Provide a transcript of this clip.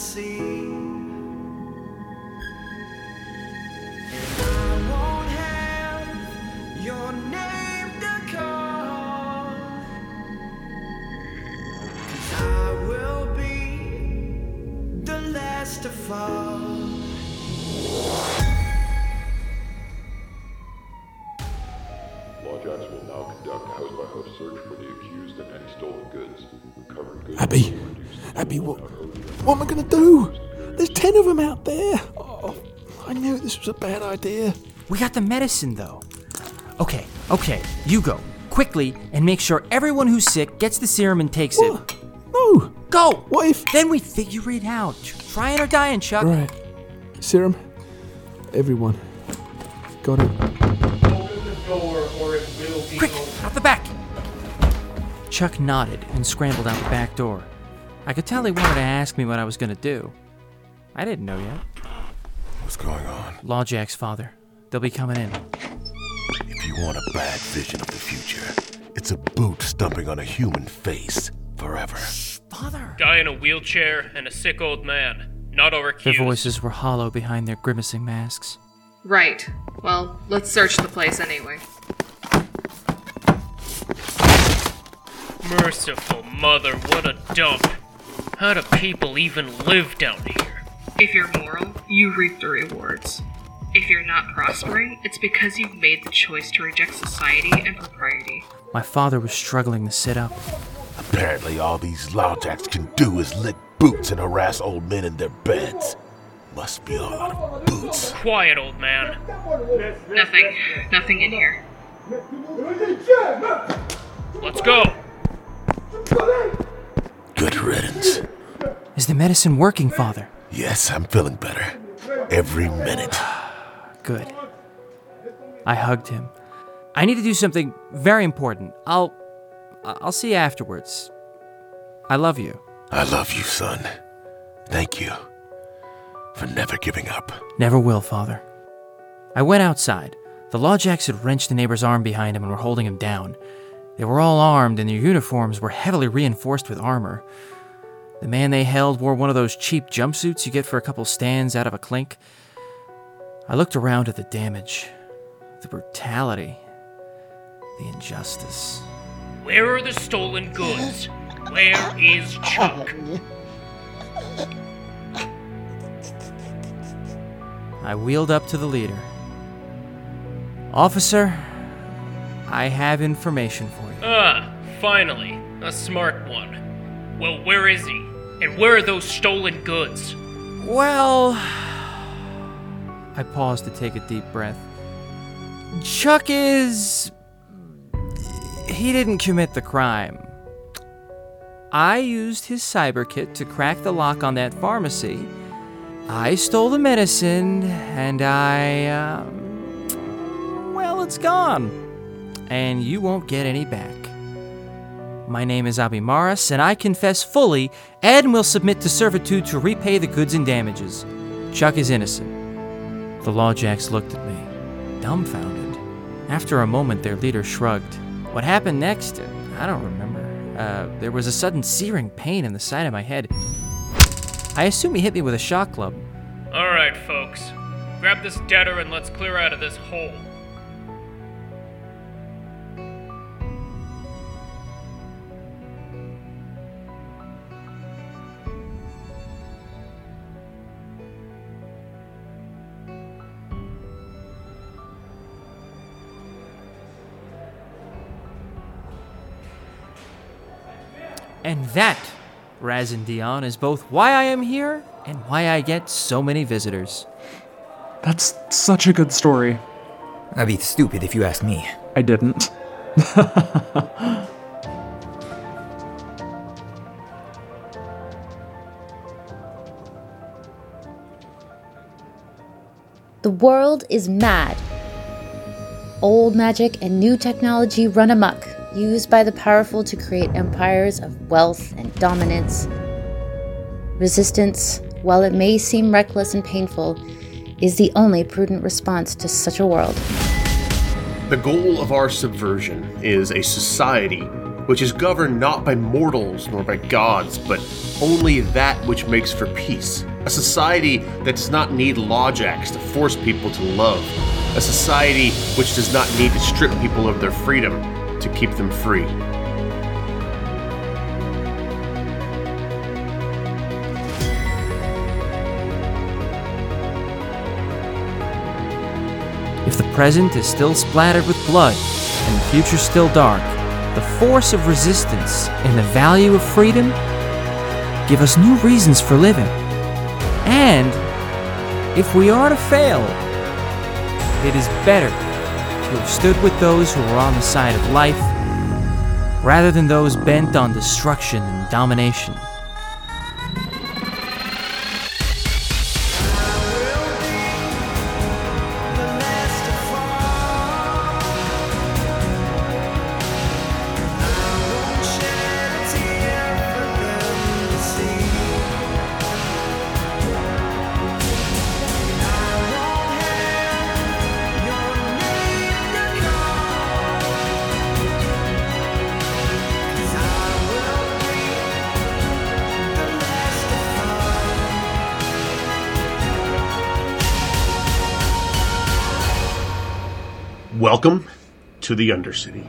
see. Won't have your name to call. 'Cause I will be the last to fall. Lawjacks will now conduct a house-by-house search for the accused and any stolen goods. Abby, will be reduced to Abby, what, amount owed to what am I going to do? There's ten of them out there. Oh, I knew this was a bad idea. We got the medicine, though. Okay, okay, you go. Quickly, and make sure everyone who's sick gets the serum and takes it. What? No. Go! What if? Then we figure it out. Trying or dying, Chuck. Right. Serum. Everyone. Got it. Chuck nodded and scrambled out the back door. I could tell he wanted to ask me what I was gonna do. I didn't know yet. What's going on? Lawjack's father. They'll be coming in. If you want a bad vision of the future, it's a boot stumping on a human face forever. Father! Guy in a wheelchair and a sick old man. Not over Their voices were hollow behind their grimacing masks. Right. Well, let's search the place anyway. Merciful mother, what a dump. How do people even live down here? If you're moral, you reap the rewards. If you're not prospering, it's because you've made the choice to reject society and propriety. My father was struggling to sit up. Apparently, all these lawjacks can do is lick boots and harass old men in their beds. Must be a lot of boots. Quiet, old man. Nothing. Nothing in here. Let's go. Good riddance. Is the medicine working, Father? Yes, I'm feeling better. Every minute. Good. I hugged him. I need to do something very important. I'll I'll see you afterwards. I love you. I love you, son. Thank you for never giving up. Never will, Father. I went outside. The Lawjacks had wrenched the neighbor's arm behind him and were holding him down. They were all armed, and their uniforms were heavily reinforced with armor. The man they held wore one of those cheap jumpsuits you get for a couple stands out of a clink. I looked around at the damage, the brutality, the injustice. Where are the stolen goods? Where is Chuck? I wheeled up to the leader. Officer, I have information for you. Ah, finally. A smart one. Well, where is he? And where are those stolen goods? Well, I paused to take a deep breath. Chuck is. He didn't commit the crime. I used his cyber kit to crack the lock on that pharmacy. I stole the medicine, and I. Um, well, it's gone. And you won't get any back. My name is Abimaras, and I confess fully and will submit to servitude to repay the goods and damages. Chuck is innocent. The Lawjacks looked at me, dumbfounded. After a moment, their leader shrugged. What happened next? I don't remember. Uh, there was a sudden searing pain in the side of my head. I assume he hit me with a shock club. Alright, folks. Grab this deader and let's clear out of this hole. And that, Raz and Dion, is both why I am here and why I get so many visitors. That's such a good story. I'd be stupid if you ask me. I didn't. The world is mad. Old magic and new technology run amok, used by the powerful to create empires of wealth and dominance. Resistance, while it may seem reckless and painful, is the only prudent response to such a world. The goal of our subversion is a society which is governed not by mortals nor by gods, but only that which makes for peace. A society that does not need lawjacks to force people to love. A society which does not need to strip people of their freedom to keep them free. If the present is still splattered with blood and the future still dark, the force of resistance and the value of freedom give us new reasons for living. And if we are to fail, it is better to have stood with those who are on the side of life rather than those bent on destruction and domination. Welcome to the Undercity.